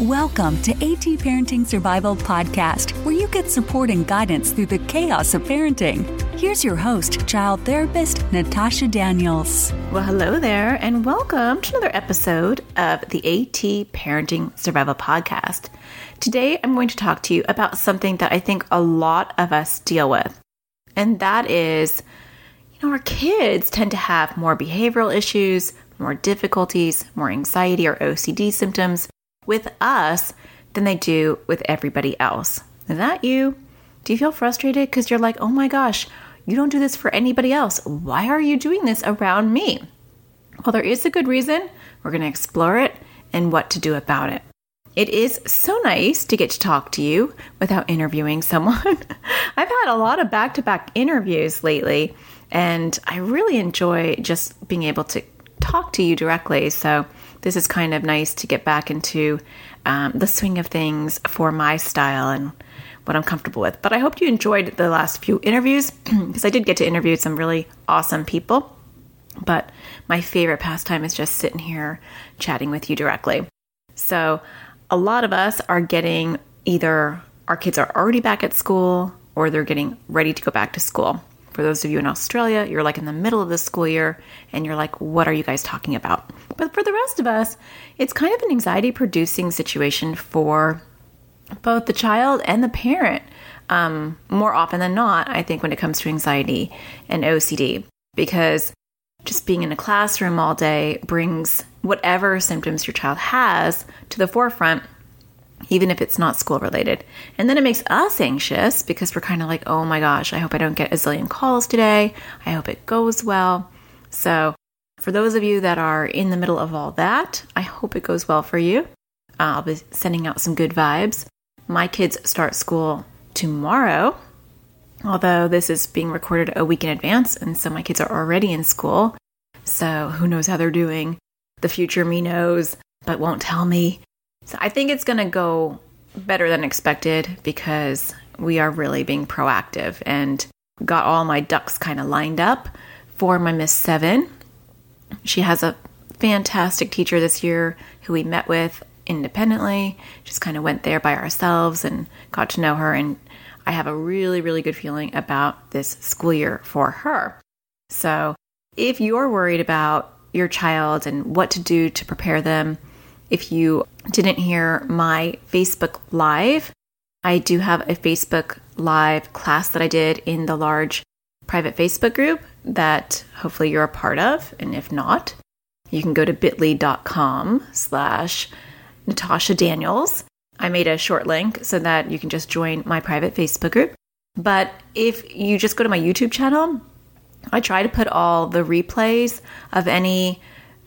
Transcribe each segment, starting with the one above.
Welcome to AT Parenting Survival Podcast, where you get support and guidance through the chaos of parenting. Here's your host, child therapist Natasha Daniels. Well, hello there, and welcome to another episode of the AT Parenting Survival Podcast. Today, I'm going to talk to you about something that I think a lot of us deal with, and that is you know, our kids tend to have more behavioral issues, more difficulties, more anxiety or OCD symptoms with us than they do with everybody else. Is that you? Do you feel frustrated because you're like, oh my gosh, you don't do this for anybody else? Why are you doing this around me? Well, there is a good reason. We're going to explore it and what to do about it. It is so nice to get to talk to you without interviewing someone. I've had a lot of back to back interviews lately, and I really enjoy just being able to talk to you directly. So, this is kind of nice to get back into um, the swing of things for my style and what I'm comfortable with. But I hope you enjoyed the last few interviews because I did get to interview some really awesome people. But my favorite pastime is just sitting here chatting with you directly. So, a lot of us are getting either our kids are already back at school or they're getting ready to go back to school. For those of you in Australia, you're like in the middle of the school year and you're like, what are you guys talking about? But for the rest of us, it's kind of an anxiety producing situation for both the child and the parent. Um, more often than not, I think, when it comes to anxiety and OCD, because just being in a classroom all day brings whatever symptoms your child has to the forefront, even if it's not school related. And then it makes us anxious because we're kind of like, oh my gosh, I hope I don't get a zillion calls today. I hope it goes well. So, for those of you that are in the middle of all that, I hope it goes well for you. I'll be sending out some good vibes. My kids start school tomorrow, although this is being recorded a week in advance, and so my kids are already in school. So who knows how they're doing? The future me knows, but won't tell me. So I think it's going to go better than expected because we are really being proactive and got all my ducks kind of lined up for my Miss Seven. She has a fantastic teacher this year who we met with independently, just kind of went there by ourselves and got to know her. And I have a really, really good feeling about this school year for her. So if you're worried about your child and what to do to prepare them, if you didn't hear my Facebook Live, I do have a Facebook Live class that I did in the large private Facebook group that hopefully you're a part of. And if not, you can go to bit.ly.com slash Natasha Daniels. I made a short link so that you can just join my private Facebook group. But if you just go to my YouTube channel, I try to put all the replays of any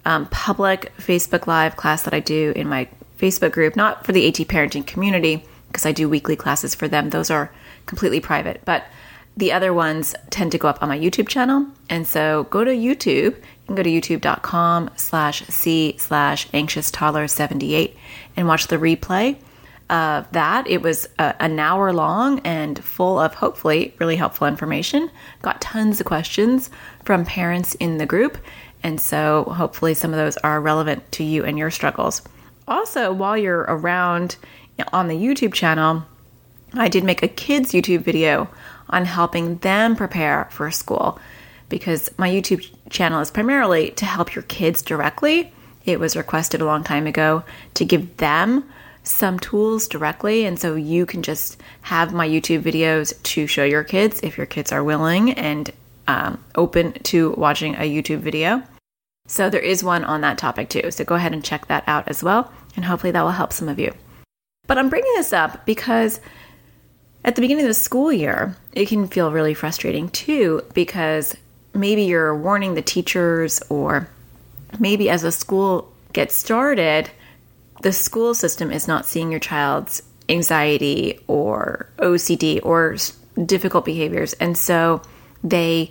um, public Facebook Live class that I do in my Facebook group, not for the AT parenting community, because I do weekly classes for them. Those are completely private. But the other ones tend to go up on my YouTube channel. And so go to YouTube. You can go to youtube.com slash C slash anxious toddler 78 and watch the replay of that. It was uh, an hour long and full of hopefully really helpful information. Got tons of questions from parents in the group. And so hopefully some of those are relevant to you and your struggles. Also, while you're around on the YouTube channel, I did make a kids YouTube video on helping them prepare for school because my YouTube channel is primarily to help your kids directly. It was requested a long time ago to give them some tools directly, and so you can just have my YouTube videos to show your kids if your kids are willing and um, open to watching a YouTube video. So there is one on that topic too. So go ahead and check that out as well, and hopefully that will help some of you. But I'm bringing this up because at the beginning of the school year, it can feel really frustrating too because maybe you're warning the teachers, or maybe as a school gets started, the school system is not seeing your child's anxiety or OCD or difficult behaviors. And so they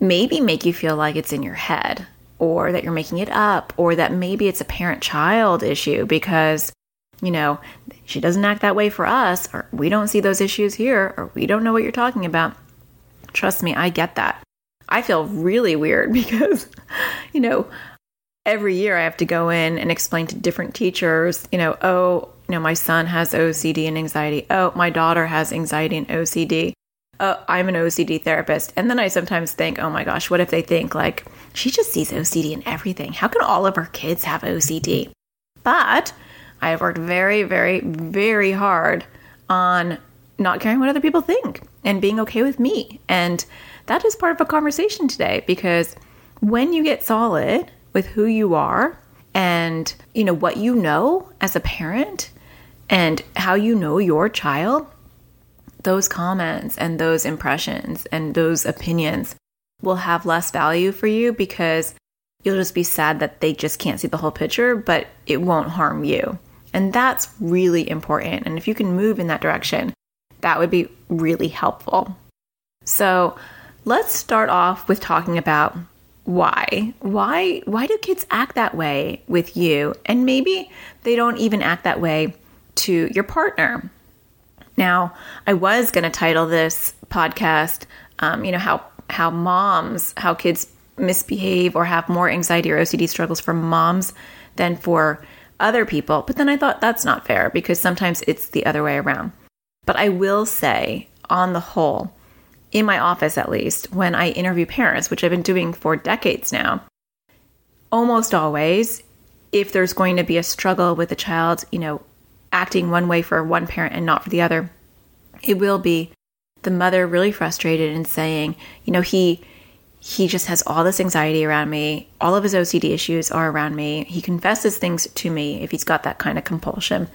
maybe make you feel like it's in your head or that you're making it up or that maybe it's a parent child issue because you know, she doesn't act that way for us, or we don't see those issues here, or we don't know what you're talking about. Trust me, I get that. I feel really weird because, you know, every year I have to go in and explain to different teachers, you know, oh, you know, my son has OCD and anxiety. Oh, my daughter has anxiety and OCD. Oh, I'm an OCD therapist. And then I sometimes think, oh my gosh, what if they think like she just sees OCD in everything? How can all of her kids have OCD? But I have worked very, very, very hard on not caring what other people think and being okay with me. And that is part of a conversation today because when you get solid with who you are and you know what you know as a parent and how you know your child those comments and those impressions and those opinions will have less value for you because you'll just be sad that they just can't see the whole picture but it won't harm you and that's really important. And if you can move in that direction that would be really helpful. So let's start off with talking about why. Why why do kids act that way with you? And maybe they don't even act that way to your partner. Now i was going to title this podcast um, you know how how moms how kids misbehave or have more anxiety or ocd struggles for moms than for other people but then i thought that's not fair because sometimes it's the other way around. But i will say on the whole in my office at least, when I interview parents, which I've been doing for decades now, almost always, if there's going to be a struggle with a child, you know, acting one way for one parent and not for the other, it will be the mother really frustrated and saying, you know, he he just has all this anxiety around me. All of his OCD issues are around me. He confesses things to me if he's got that kind of compulsion,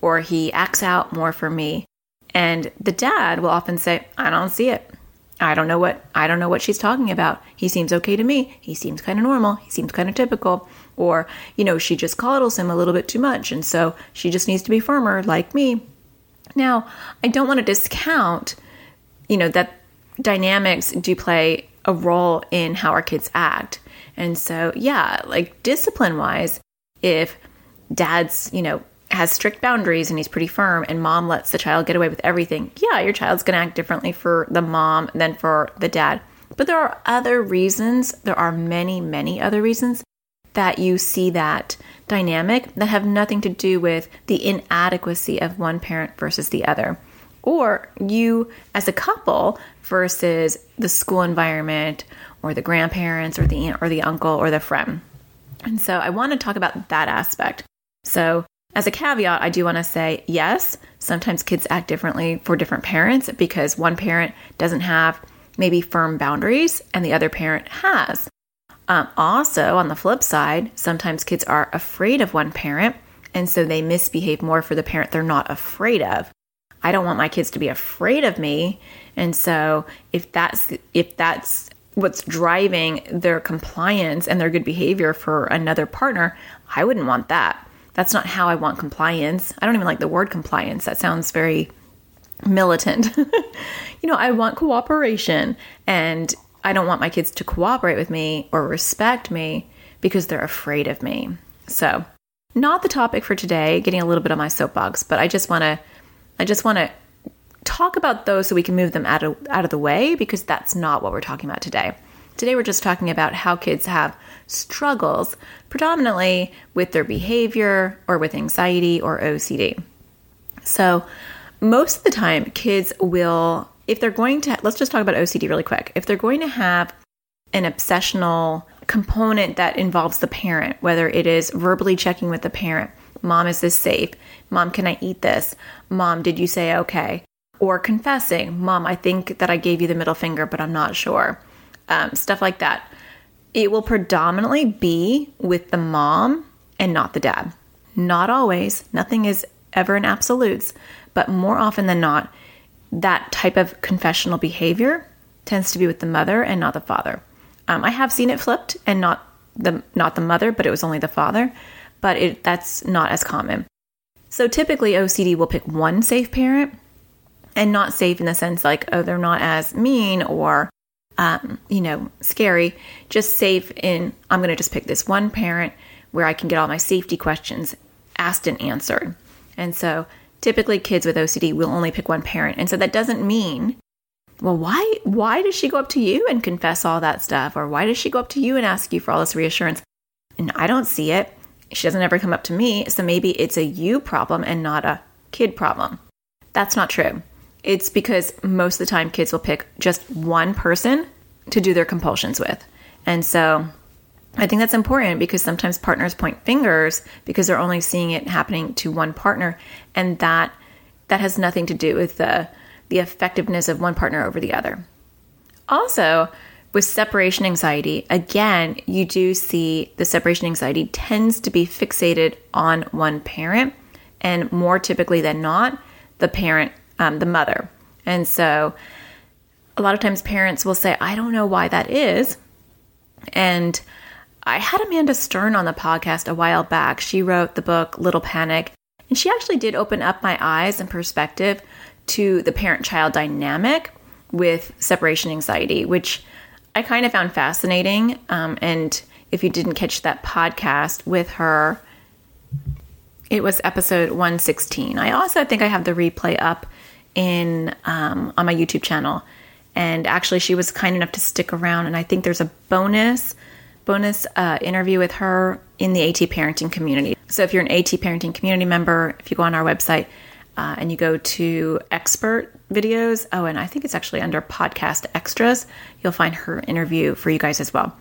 or he acts out more for me. And the dad will often say, I don't see it. I don't know what I don't know what she's talking about. He seems okay to me. He seems kind of normal. He seems kind of typical. Or, you know, she just coddles him a little bit too much and so she just needs to be firmer like me. Now, I don't want to discount, you know, that dynamics do play a role in how our kids act. And so, yeah, like discipline wise, if dad's, you know, has strict boundaries and he's pretty firm and mom lets the child get away with everything, yeah, your child's going to act differently for the mom than for the dad. But there are other reasons, there are many, many other reasons that you see that dynamic that have nothing to do with the inadequacy of one parent versus the other. Or you as a couple versus the school environment or the grandparents or the aunt or the uncle or the friend. And so I want to talk about that aspect. So as a caveat, I do want to say yes, sometimes kids act differently for different parents because one parent doesn't have maybe firm boundaries and the other parent has. Um, also, on the flip side, sometimes kids are afraid of one parent and so they misbehave more for the parent they're not afraid of. I don't want my kids to be afraid of me. And so if that's if that's what's driving their compliance and their good behavior for another partner, I wouldn't want that. That's not how I want compliance. I don't even like the word compliance. That sounds very militant. you know, I want cooperation and I don't want my kids to cooperate with me or respect me because they're afraid of me. So, not the topic for today, getting a little bit on my soapbox, but I just want to I just want to talk about those so we can move them out of out of the way because that's not what we're talking about today. Today we're just talking about how kids have struggles, predominantly with their behavior or with anxiety or OCD. So, most of the time, kids will, if they're going to, let's just talk about OCD really quick. If they're going to have an obsessional component that involves the parent, whether it is verbally checking with the parent, Mom, is this safe? Mom, can I eat this? Mom, did you say okay? Or confessing, Mom, I think that I gave you the middle finger, but I'm not sure. Um, stuff like that it will predominantly be with the mom and not the dad. Not always, nothing is ever in absolutes, but more often than not, that type of confessional behavior tends to be with the mother and not the father. Um, I have seen it flipped and not the not the mother, but it was only the father. But it, that's not as common. So typically, OCD will pick one safe parent, and not safe in the sense like oh they're not as mean or um, you know, scary, just safe in I'm going to just pick this one parent where I can get all my safety questions asked and answered. And so typically kids with OCD will only pick one parent. And so that doesn't mean well, why why does she go up to you and confess all that stuff or why does she go up to you and ask you for all this reassurance? and I don't see it. She doesn't ever come up to me, so maybe it's a you problem and not a kid problem. That's not true. It's because most of the time kids will pick just one person to do their compulsions with. And so I think that's important because sometimes partners point fingers because they're only seeing it happening to one partner and that that has nothing to do with the the effectiveness of one partner over the other. Also, with separation anxiety, again, you do see the separation anxiety tends to be fixated on one parent, and more typically than not, the parent, um, the mother. And so, a lot of times parents will say, I don't know why that is. And I had Amanda Stern on the podcast a while back. She wrote the book Little Panic, and she actually did open up my eyes and perspective to the parent child dynamic with separation anxiety, which I kind of found fascinating. Um, and if you didn't catch that podcast with her, it was episode 116. I also think I have the replay up in um, on my YouTube channel. And actually, she was kind enough to stick around, and I think there's a bonus bonus uh, interview with her in the AT parenting community. So if you're an AT parenting community member, if you go on our website uh, and you go to expert videos, oh, and I think it's actually under podcast extras, you'll find her interview for you guys as well.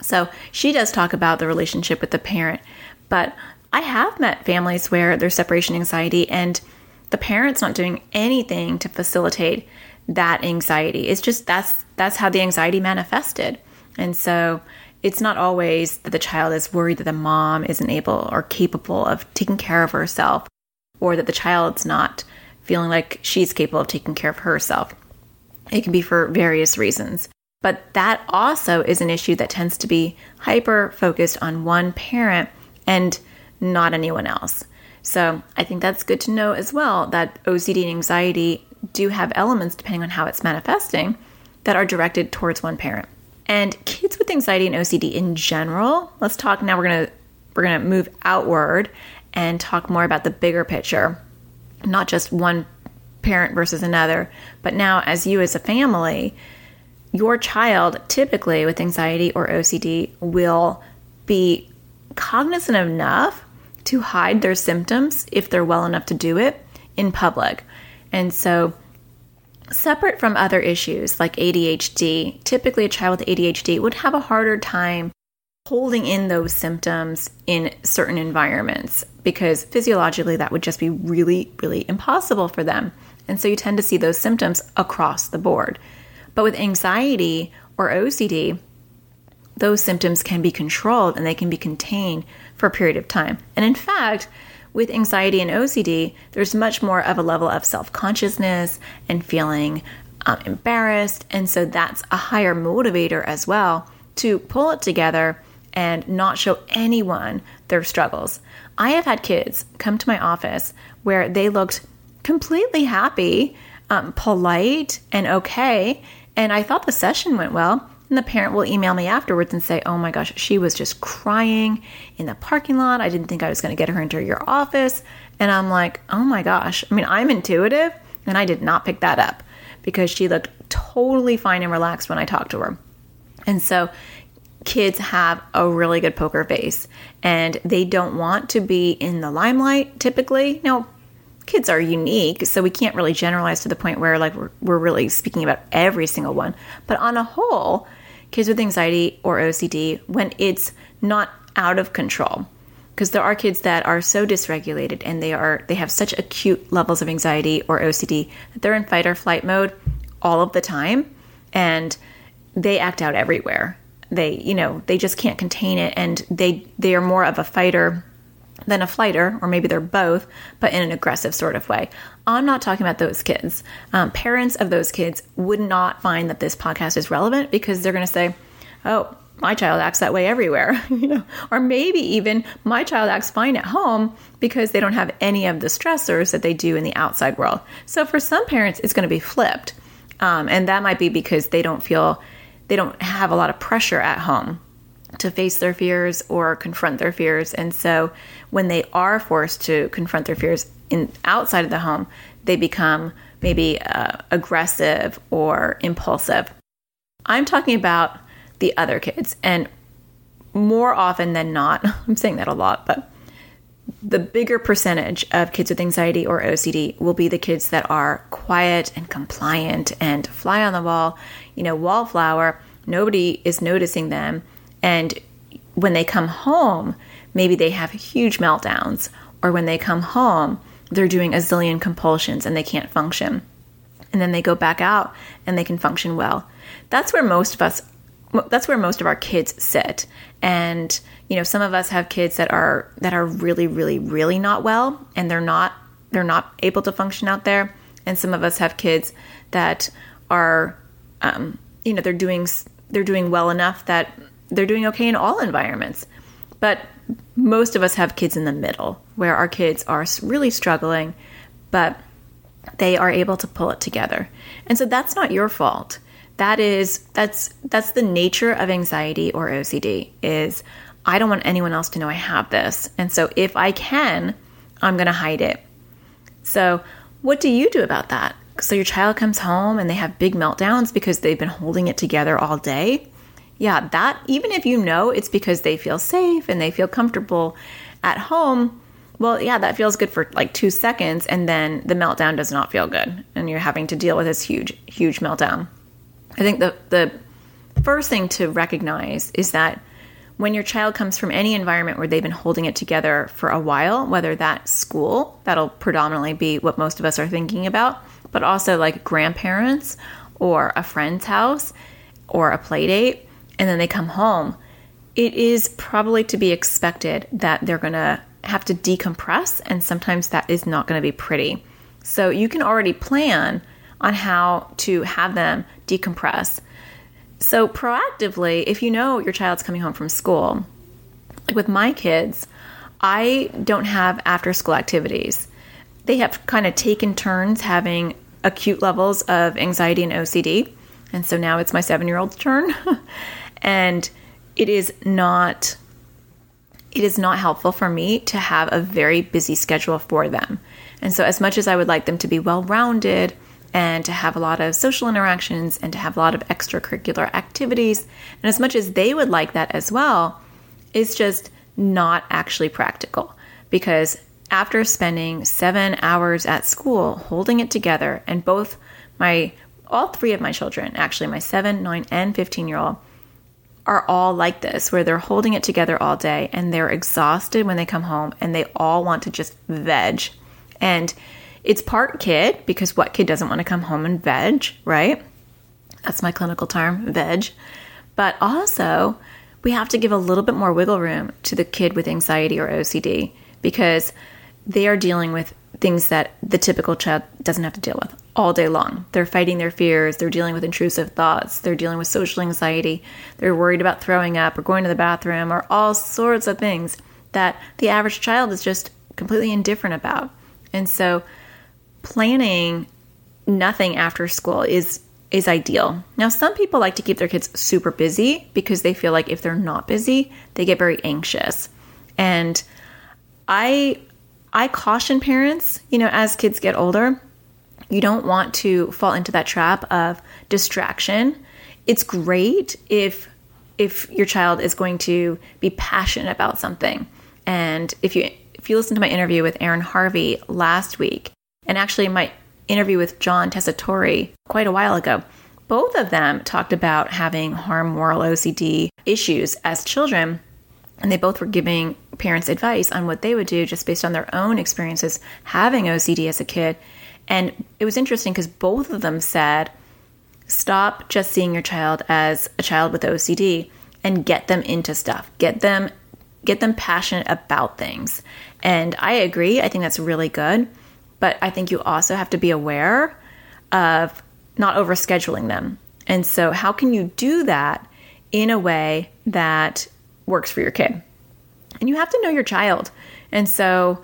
So she does talk about the relationship with the parent, but I have met families where there's separation anxiety and the parent's not doing anything to facilitate that anxiety. It's just that's that's how the anxiety manifested. And so it's not always that the child is worried that the mom isn't able or capable of taking care of herself or that the child's not feeling like she's capable of taking care of herself. It can be for various reasons. But that also is an issue that tends to be hyper focused on one parent and not anyone else. So I think that's good to know as well that OCD and anxiety do have elements, depending on how it's manifesting, that are directed towards one parent. And kids with anxiety and OCD in general, let's talk now we're going to we're going to move outward and talk more about the bigger picture, not just one parent versus another, but now as you as a family, your child typically with anxiety or OCD will be cognizant enough to hide their symptoms if they're well enough to do it in public. And so Separate from other issues like ADHD, typically a child with ADHD would have a harder time holding in those symptoms in certain environments because physiologically that would just be really, really impossible for them. And so you tend to see those symptoms across the board. But with anxiety or OCD, those symptoms can be controlled and they can be contained for a period of time. And in fact, with anxiety and OCD, there's much more of a level of self consciousness and feeling um, embarrassed. And so that's a higher motivator as well to pull it together and not show anyone their struggles. I have had kids come to my office where they looked completely happy, um, polite, and okay. And I thought the session went well. And the parent will email me afterwards and say, Oh my gosh, she was just crying in the parking lot. I didn't think I was going to get her into your office. And I'm like, Oh my gosh. I mean, I'm intuitive and I did not pick that up because she looked totally fine and relaxed when I talked to her. And so kids have a really good poker face and they don't want to be in the limelight typically. Now, kids are unique, so we can't really generalize to the point where like we're, we're really speaking about every single one. But on a whole, kids with anxiety or OCD when it's not out of control. Because there are kids that are so dysregulated and they are they have such acute levels of anxiety or OCD that they're in fight or flight mode all of the time and they act out everywhere. They, you know, they just can't contain it and they they are more of a fighter than a flighter, or maybe they're both, but in an aggressive sort of way. I'm not talking about those kids. Um, parents of those kids would not find that this podcast is relevant because they're going to say, oh, my child acts that way everywhere, you know, or maybe even my child acts fine at home because they don't have any of the stressors that they do in the outside world. So for some parents, it's going to be flipped, um, and that might be because they don't feel they don't have a lot of pressure at home to face their fears or confront their fears. And so when they are forced to confront their fears in outside of the home, they become maybe uh, aggressive or impulsive. I'm talking about the other kids. And more often than not, I'm saying that a lot, but the bigger percentage of kids with anxiety or OCD will be the kids that are quiet and compliant and fly on the wall, you know, wallflower. Nobody is noticing them. And when they come home, maybe they have huge meltdowns, or when they come home, they're doing a zillion compulsions and they can't function. And then they go back out and they can function well. That's where most of us that's where most of our kids sit. And you know, some of us have kids that are that are really really really not well and they're not they're not able to function out there. And some of us have kids that are um, you know, they're doing they're doing well enough that they're doing okay in all environments. But most of us have kids in the middle where our kids are really struggling, but they are able to pull it together. And so that's not your fault. That is that's that's the nature of anxiety or OCD is I don't want anyone else to know I have this. And so if I can, I'm going to hide it. So, what do you do about that? So your child comes home and they have big meltdowns because they've been holding it together all day yeah, that, even if you know it's because they feel safe and they feel comfortable at home, well, yeah, that feels good for like two seconds. And then the meltdown does not feel good. And you're having to deal with this huge, huge meltdown. I think the, the first thing to recognize is that when your child comes from any environment where they've been holding it together for a while, whether that's school, that'll predominantly be what most of us are thinking about, but also like grandparents or a friend's house or a play date, and then they come home, it is probably to be expected that they're going to have to decompress, and sometimes that is not going to be pretty. So you can already plan on how to have them decompress. So, proactively, if you know your child's coming home from school, like with my kids, I don't have after school activities. They have kind of taken turns having acute levels of anxiety and OCD. And so now it's my seven year old's turn. and it is not it is not helpful for me to have a very busy schedule for them. And so as much as I would like them to be well-rounded and to have a lot of social interactions and to have a lot of extracurricular activities, and as much as they would like that as well, it's just not actually practical because after spending 7 hours at school holding it together and both my all three of my children, actually my 7, 9 and 15 year old are all like this, where they're holding it together all day and they're exhausted when they come home and they all want to just veg. And it's part kid, because what kid doesn't want to come home and veg, right? That's my clinical term, veg. But also, we have to give a little bit more wiggle room to the kid with anxiety or OCD because they are dealing with things that the typical child doesn't have to deal with all day long. They're fighting their fears, they're dealing with intrusive thoughts, they're dealing with social anxiety, they're worried about throwing up or going to the bathroom or all sorts of things that the average child is just completely indifferent about. And so planning nothing after school is is ideal. Now some people like to keep their kids super busy because they feel like if they're not busy, they get very anxious. And I I caution parents, you know, as kids get older, you don't want to fall into that trap of distraction. It's great if if your child is going to be passionate about something. And if you if you listen to my interview with Aaron Harvey last week, and actually my interview with John Tessitore quite a while ago, both of them talked about having harm moral OCD issues as children and they both were giving parents advice on what they would do just based on their own experiences having OCD as a kid. And it was interesting because both of them said, stop just seeing your child as a child with OCD and get them into stuff. Get them get them passionate about things. And I agree. I think that's really good. But I think you also have to be aware of not overscheduling them. And so how can you do that in a way that works for your kid. And you have to know your child. And so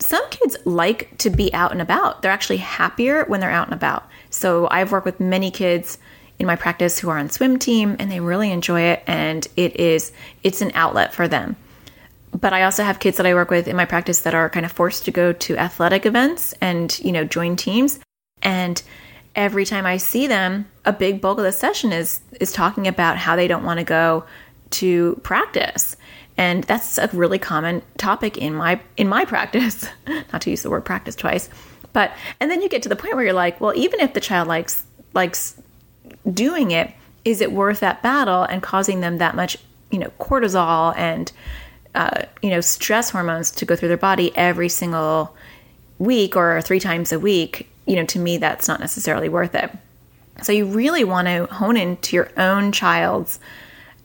some kids like to be out and about. They're actually happier when they're out and about. So I've worked with many kids in my practice who are on swim team and they really enjoy it and it is it's an outlet for them. But I also have kids that I work with in my practice that are kind of forced to go to athletic events and, you know, join teams. And every time I see them, a big bulk of the session is is talking about how they don't want to go to practice. And that's a really common topic in my in my practice. Not to use the word practice twice. But and then you get to the point where you're like, well, even if the child likes likes doing it, is it worth that battle and causing them that much, you know, cortisol and uh, you know, stress hormones to go through their body every single week or three times a week? You know, to me, that's not necessarily worth it. So you really want to hone into your own child's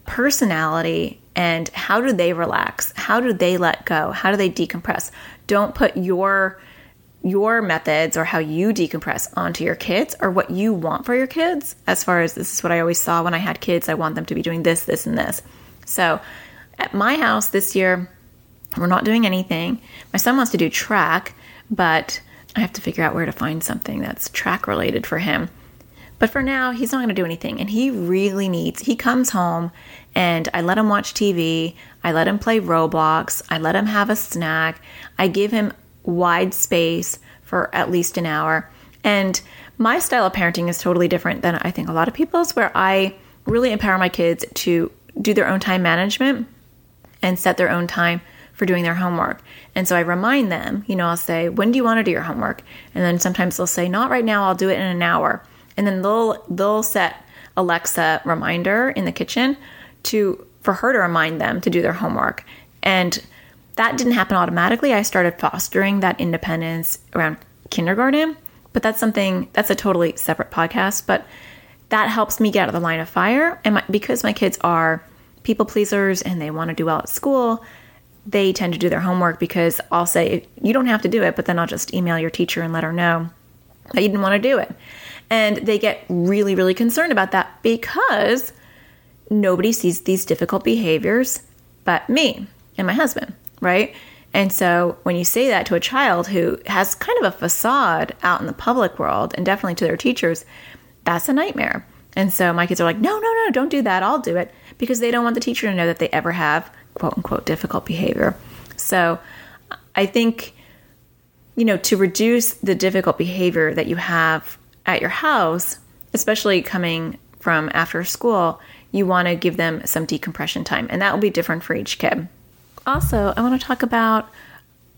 personality and how do they relax? How do they let go? How do they decompress? Don't put your your methods or how you decompress onto your kids or what you want for your kids. As far as this is what I always saw when I had kids, I want them to be doing this, this, and this. So at my house this year, we're not doing anything. My son wants to do track, but I have to figure out where to find something that's track related for him. But for now, he's not going to do anything. And he really needs, he comes home and I let him watch TV. I let him play Roblox. I let him have a snack. I give him wide space for at least an hour. And my style of parenting is totally different than I think a lot of people's, where I really empower my kids to do their own time management and set their own time for doing their homework. And so I remind them, you know, I'll say, when do you want to do your homework? And then sometimes they'll say, not right now, I'll do it in an hour. And then they'll they'll set Alexa reminder in the kitchen to for her to remind them to do their homework. And that didn't happen automatically. I started fostering that independence around kindergarten, but that's something that's a totally separate podcast, but that helps me get out of the line of fire and my, because my kids are people pleasers and they want to do well at school, they tend to do their homework because I'll say, you don't have to do it, but then I'll just email your teacher and let her know that you didn't want to do it. And they get really, really concerned about that because nobody sees these difficult behaviors but me and my husband, right? And so when you say that to a child who has kind of a facade out in the public world and definitely to their teachers, that's a nightmare. And so my kids are like, no, no, no, don't do that. I'll do it because they don't want the teacher to know that they ever have quote unquote difficult behavior. So I think, you know, to reduce the difficult behavior that you have at your house, especially coming from after school, you want to give them some decompression time. And that will be different for each kid. Also, I want to talk about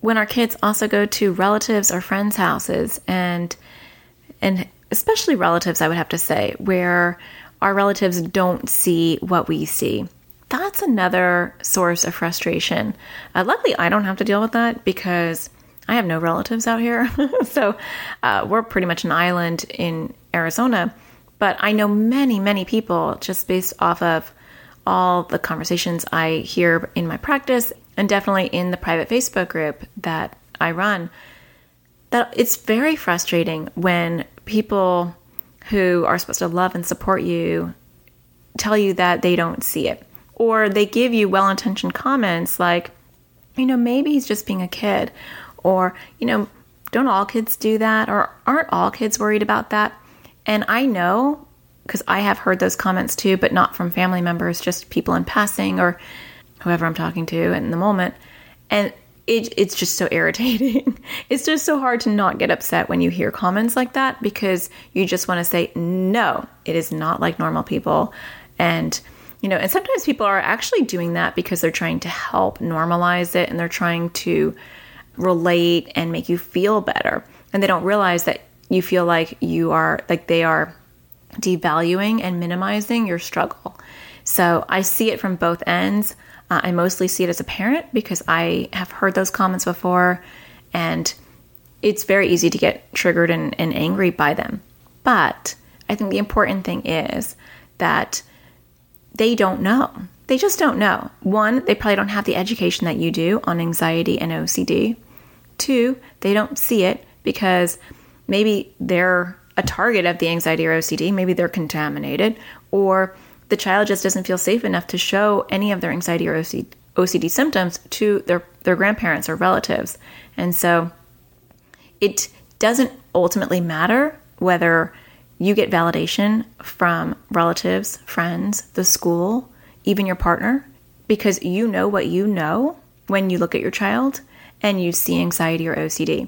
when our kids also go to relatives or friends' houses and and especially relatives, I would have to say, where our relatives don't see what we see. That's another source of frustration. Uh, luckily, I don't have to deal with that because I have no relatives out here. so uh, we're pretty much an island in Arizona. But I know many, many people just based off of all the conversations I hear in my practice and definitely in the private Facebook group that I run that it's very frustrating when people who are supposed to love and support you tell you that they don't see it. Or they give you well intentioned comments like, you know, maybe he's just being a kid. Or, you know, don't all kids do that? Or aren't all kids worried about that? And I know because I have heard those comments too, but not from family members, just people in passing or whoever I'm talking to in the moment. And it, it's just so irritating. it's just so hard to not get upset when you hear comments like that because you just want to say, no, it is not like normal people. And, you know, and sometimes people are actually doing that because they're trying to help normalize it and they're trying to relate and make you feel better. And they don't realize that you feel like you are, like they are devaluing and minimizing your struggle. So I see it from both ends. Uh, I mostly see it as a parent because I have heard those comments before, and it's very easy to get triggered and, and angry by them. But I think the important thing is that they don't know. They just don't know. One, they probably don't have the education that you do on anxiety and OCD. Two, they don't see it because maybe they're a target of the anxiety or OCD, maybe they're contaminated, or the child just doesn't feel safe enough to show any of their anxiety or OCD, OCD symptoms to their, their grandparents or relatives. And so it doesn't ultimately matter whether you get validation from relatives, friends, the school, even your partner, because you know what you know when you look at your child and you see anxiety or OCD.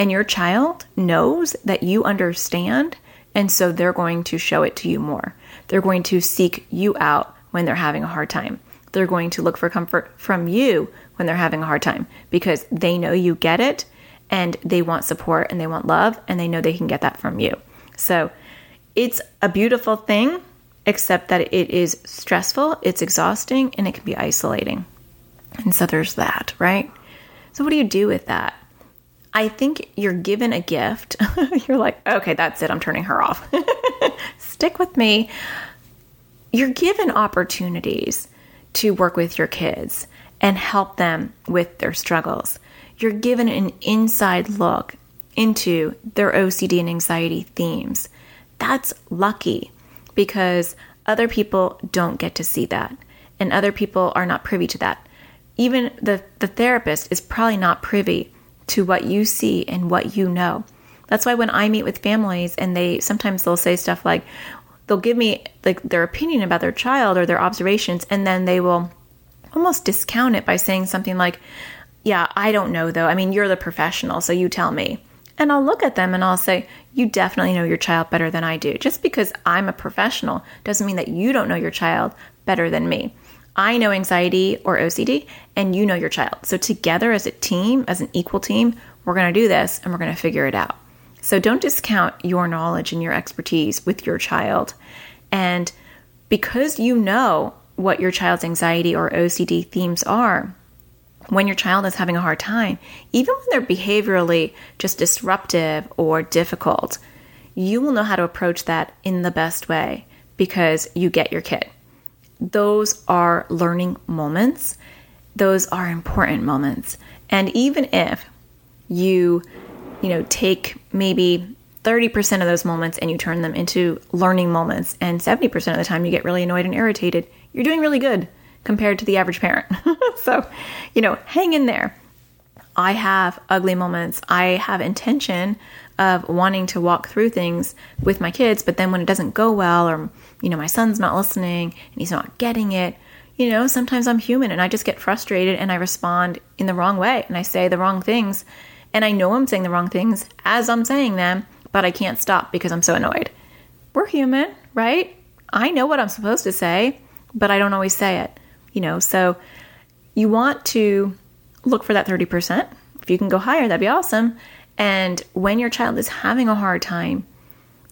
And your child knows that you understand, and so they're going to show it to you more. They're going to seek you out when they're having a hard time. they're going to look for comfort from you when they're having a hard time because they know you get it and they want support and they want love and they know they can get that from you. So it's a beautiful thing, except that it is stressful, it's exhausting, and it can be isolating. And so there's that, right? So, what do you do with that? I think you're given a gift. you're like, okay, that's it. I'm turning her off. Stick with me. You're given opportunities to work with your kids and help them with their struggles. You're given an inside look into their OCD and anxiety themes. That's lucky because other people don't get to see that, and other people are not privy to that. Even the, the therapist is probably not privy to what you see and what you know. That's why when I meet with families and they sometimes they'll say stuff like they'll give me like their opinion about their child or their observations and then they will almost discount it by saying something like, "Yeah, I don't know though. I mean, you're the professional, so you tell me." And I'll look at them and I'll say, You definitely know your child better than I do. Just because I'm a professional doesn't mean that you don't know your child better than me. I know anxiety or OCD, and you know your child. So, together as a team, as an equal team, we're going to do this and we're going to figure it out. So, don't discount your knowledge and your expertise with your child. And because you know what your child's anxiety or OCD themes are, when your child is having a hard time, even when they're behaviorally just disruptive or difficult, you will know how to approach that in the best way because you get your kid. Those are learning moments. Those are important moments. And even if you, you know, take maybe 30% of those moments and you turn them into learning moments and 70% of the time you get really annoyed and irritated, you're doing really good compared to the average parent. so, you know, hang in there. I have ugly moments. I have intention of wanting to walk through things with my kids, but then when it doesn't go well, or, you know, my son's not listening and he's not getting it, you know, sometimes I'm human and I just get frustrated and I respond in the wrong way and I say the wrong things. And I know I'm saying the wrong things as I'm saying them, but I can't stop because I'm so annoyed. We're human, right? I know what I'm supposed to say, but I don't always say it you know, so you want to look for that 30%. If you can go higher, that'd be awesome. And when your child is having a hard time,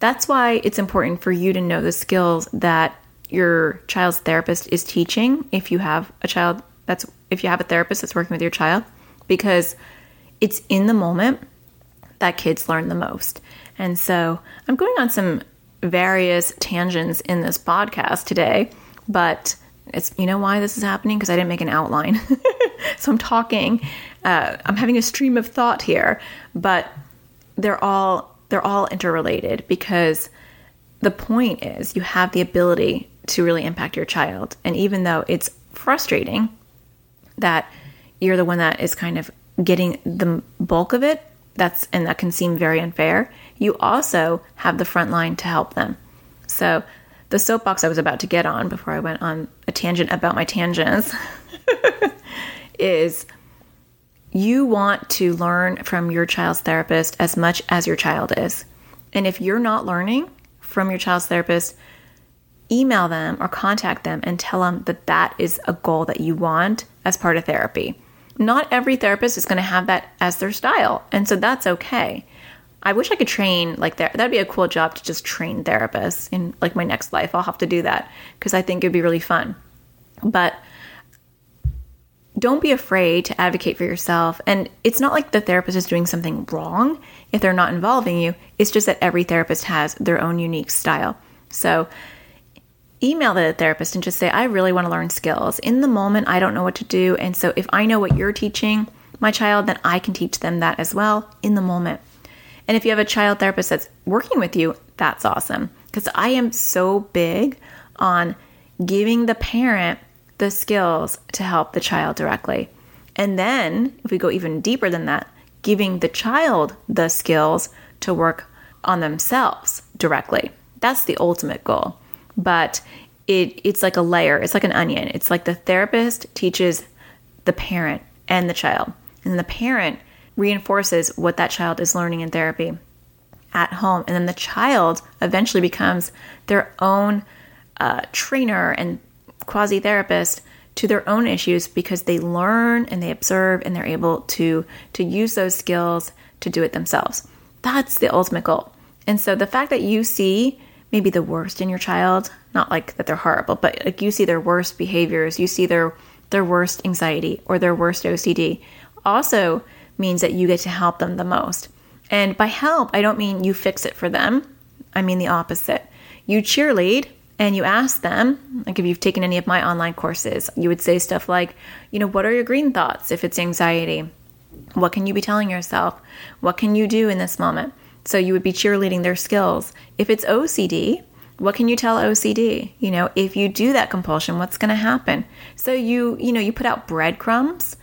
that's why it's important for you to know the skills that your child's therapist is teaching if you have a child that's if you have a therapist that's working with your child because it's in the moment that kids learn the most. And so, I'm going on some various tangents in this podcast today, but it's you know why this is happening because I didn't make an outline, so I'm talking. Uh, I'm having a stream of thought here, but they're all they're all interrelated because the point is you have the ability to really impact your child, and even though it's frustrating that you're the one that is kind of getting the bulk of it, that's and that can seem very unfair. You also have the front line to help them. So the soapbox I was about to get on before I went on a tangent about my tangents is you want to learn from your child's therapist as much as your child is. And if you're not learning from your child's therapist, email them or contact them and tell them that that is a goal that you want as part of therapy. Not every therapist is going to have that as their style, and so that's okay. I wish I could train like that. That'd be a cool job to just train therapists in like my next life. I'll have to do that because I think it'd be really fun. But don't be afraid to advocate for yourself. And it's not like the therapist is doing something wrong if they're not involving you. It's just that every therapist has their own unique style. So email the therapist and just say, I really want to learn skills. In the moment, I don't know what to do. And so if I know what you're teaching my child, then I can teach them that as well in the moment. And if you have a child therapist that's working with you, that's awesome. Because I am so big on giving the parent the skills to help the child directly. And then, if we go even deeper than that, giving the child the skills to work on themselves directly. That's the ultimate goal. But it, it's like a layer, it's like an onion. It's like the therapist teaches the parent and the child. And the parent reinforces what that child is learning in therapy at home. And then the child eventually becomes their own uh, trainer and quasi therapist to their own issues because they learn and they observe and they're able to to use those skills to do it themselves. That's the ultimate goal. And so the fact that you see maybe the worst in your child, not like that they're horrible, but like you see their worst behaviors, you see their their worst anxiety or their worst OCD, also means that you get to help them the most. And by help, I don't mean you fix it for them. I mean the opposite. You cheerlead and you ask them, like if you've taken any of my online courses, you would say stuff like, you know, what are your green thoughts if it's anxiety? What can you be telling yourself? What can you do in this moment? So you would be cheerleading their skills. If it's OCD, what can you tell OCD? You know, if you do that compulsion, what's going to happen? So you, you know, you put out breadcrumbs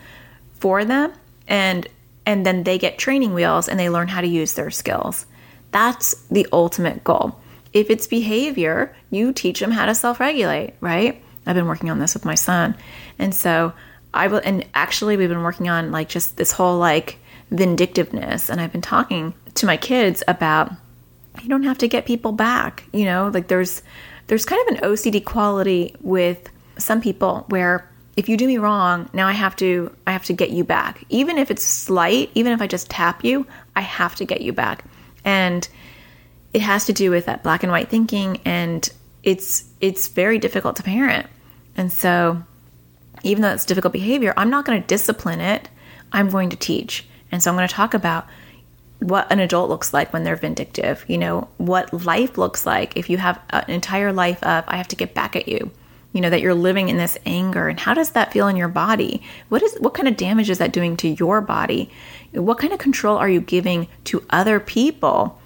for them and and then they get training wheels and they learn how to use their skills. That's the ultimate goal. If it's behavior, you teach them how to self-regulate, right? I've been working on this with my son. And so I will and actually we've been working on like just this whole like vindictiveness and I've been talking to my kids about you don't have to get people back, you know, like there's there's kind of an OCD quality with some people where if you do me wrong, now I have to I have to get you back. Even if it's slight, even if I just tap you, I have to get you back. And it has to do with that black and white thinking and it's it's very difficult to parent. And so even though it's difficult behavior, I'm not going to discipline it. I'm going to teach. And so I'm going to talk about what an adult looks like when they're vindictive, you know, what life looks like if you have an entire life of I have to get back at you. You know that you're living in this anger and how does that feel in your body? What is what kind of damage is that doing to your body? What kind of control are you giving to other people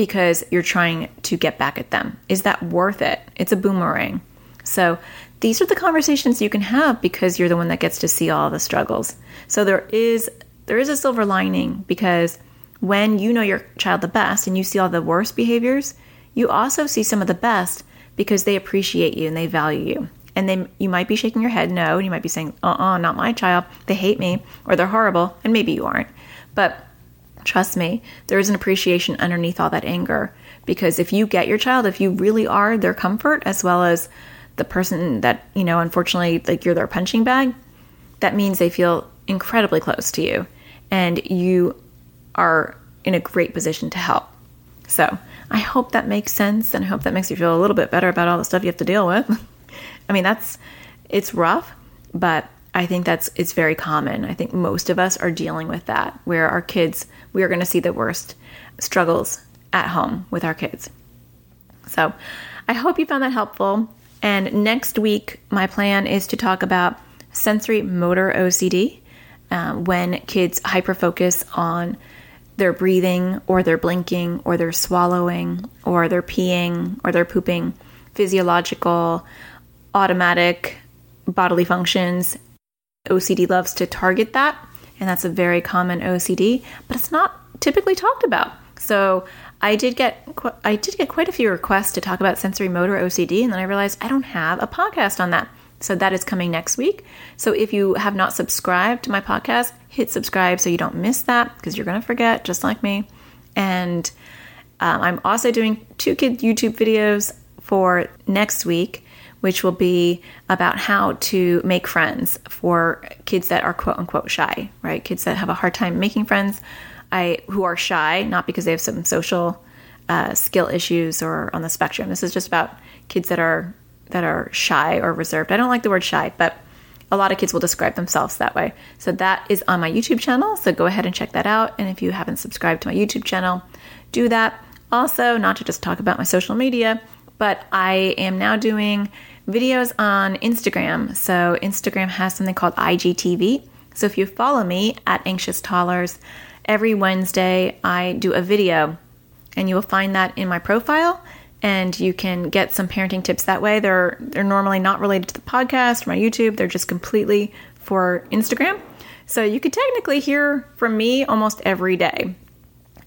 because you're trying to get back at them? Is that worth it? It's a boomerang. So, these are the conversations you can have because you're the one that gets to see all the struggles. So there is there is a silver lining because when you know your child the best and you see all the worst behaviors, you also see some of the best because they appreciate you and they value you. And then you might be shaking your head no, and you might be saying, uh uh-uh, uh, not my child. They hate me or they're horrible. And maybe you aren't. But trust me, there is an appreciation underneath all that anger. Because if you get your child, if you really are their comfort as well as the person that, you know, unfortunately, like you're their punching bag, that means they feel incredibly close to you. And you are in a great position to help. So I hope that makes sense and I hope that makes you feel a little bit better about all the stuff you have to deal with. I mean, that's, it's rough, but I think that's, it's very common. I think most of us are dealing with that where our kids, we are going to see the worst struggles at home with our kids. So I hope you found that helpful. And next week, my plan is to talk about sensory motor OCD um, when kids hyperfocus on their breathing or their blinking or their swallowing or their peeing or their pooping, physiological, automatic bodily functions. OCD loves to target that, and that's a very common OCD, but it's not typically talked about. So I did get I did get quite a few requests to talk about sensory motor OCD, and then I realized I don't have a podcast on that. So that is coming next week. So if you have not subscribed to my podcast, hit subscribe so you don't miss that because you're going to forget, just like me. And um, I'm also doing two kid YouTube videos for next week, which will be about how to make friends for kids that are quote unquote shy, right? Kids that have a hard time making friends, I who are shy, not because they have some social uh, skill issues or on the spectrum. This is just about kids that are that are shy or reserved. I don't like the word shy, but a lot of kids will describe themselves that way. So that is on my YouTube channel. So go ahead and check that out. And if you haven't subscribed to my YouTube channel, do that. Also, not to just talk about my social media, but I am now doing videos on Instagram. So Instagram has something called IGTV. So if you follow me at Anxious Toddlers, every Wednesday I do a video and you will find that in my profile and you can get some parenting tips that way. They're they're normally not related to the podcast or my YouTube. They're just completely for Instagram. So you could technically hear from me almost every day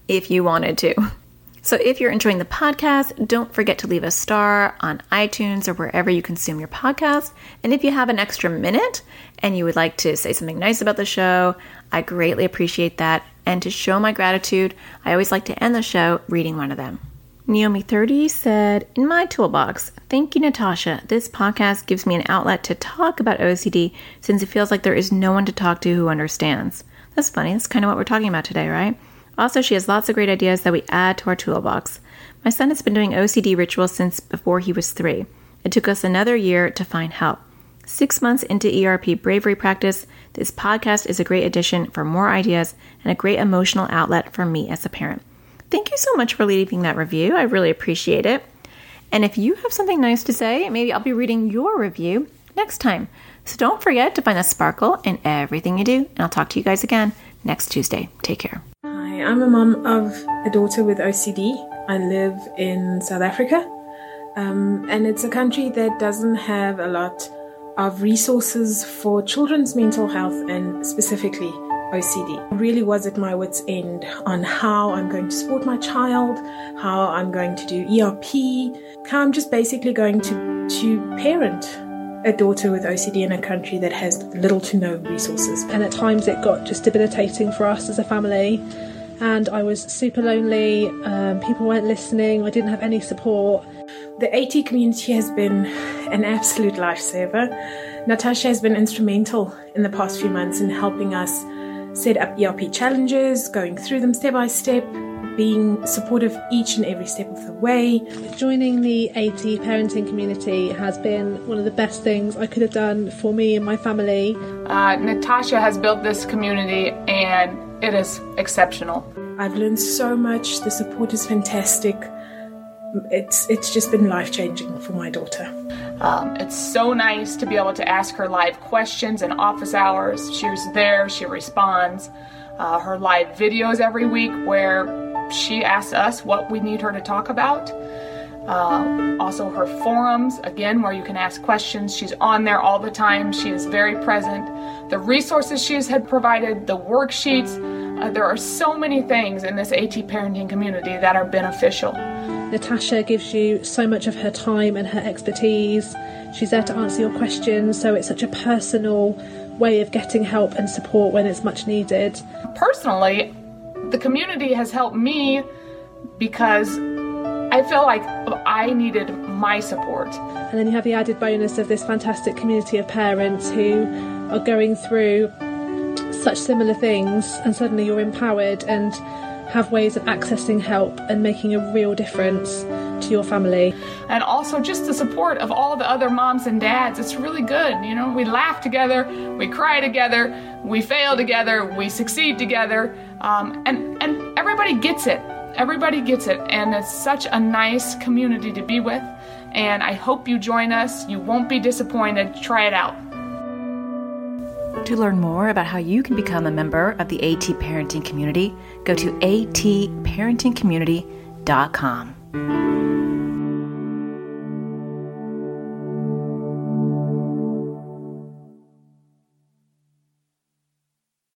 if you wanted to. So if you're enjoying the podcast, don't forget to leave a star on iTunes or wherever you consume your podcast. And if you have an extra minute and you would like to say something nice about the show, I greatly appreciate that. And to show my gratitude, I always like to end the show reading one of them. Naomi30 said, In my toolbox, thank you, Natasha. This podcast gives me an outlet to talk about OCD since it feels like there is no one to talk to who understands. That's funny. That's kind of what we're talking about today, right? Also, she has lots of great ideas that we add to our toolbox. My son has been doing OCD rituals since before he was three. It took us another year to find help. Six months into ERP bravery practice, this podcast is a great addition for more ideas and a great emotional outlet for me as a parent. Thank you so much for leaving that review. I really appreciate it. And if you have something nice to say, maybe I'll be reading your review next time. So don't forget to find the sparkle in everything you do, and I'll talk to you guys again next Tuesday. Take care. Hi, I'm a mom of a daughter with OCD. I live in South Africa, um, and it's a country that doesn't have a lot of resources for children's mental health and specifically OCD. I really was at my wits' end on how I'm going to support my child, how I'm going to do ERP, how I'm just basically going to, to parent a daughter with OCD in a country that has little to no resources. And at times it got just debilitating for us as a family. And I was super lonely, um, people weren't listening, I didn't have any support. The AT community has been an absolute lifesaver. Natasha has been instrumental in the past few months in helping us set up ERP challenges, going through them step by step, being supportive each and every step of the way. Joining the AT parenting community has been one of the best things I could have done for me and my family. Uh, Natasha has built this community and it is exceptional. I've learned so much. The support is fantastic. It's it's just been life changing for my daughter. Um, it's so nice to be able to ask her live questions in office hours. She's there, she responds. Uh, her live videos every week where she asks us what we need her to talk about. Uh, also, her forums, again, where you can ask questions. She's on there all the time. She is very present. The resources she's had provided, the worksheets, uh, there are so many things in this AT parenting community that are beneficial. Natasha gives you so much of her time and her expertise. She's there to answer your questions, so it's such a personal way of getting help and support when it's much needed. Personally, the community has helped me because I feel like I needed my support. And then you have the added bonus of this fantastic community of parents who are going through such similar things, and suddenly you're empowered and have ways of accessing help and making a real difference to your family. And also just the support of all the other moms and dads. It's really good. You know, we laugh together, we cry together, we fail together, we succeed together, um, and and everybody gets it. Everybody gets it, and it's such a nice community to be with. And I hope you join us. You won't be disappointed. Try it out. To learn more about how you can become a member of the AT Parenting Community, go to atparentingcommunity.com. Thank you.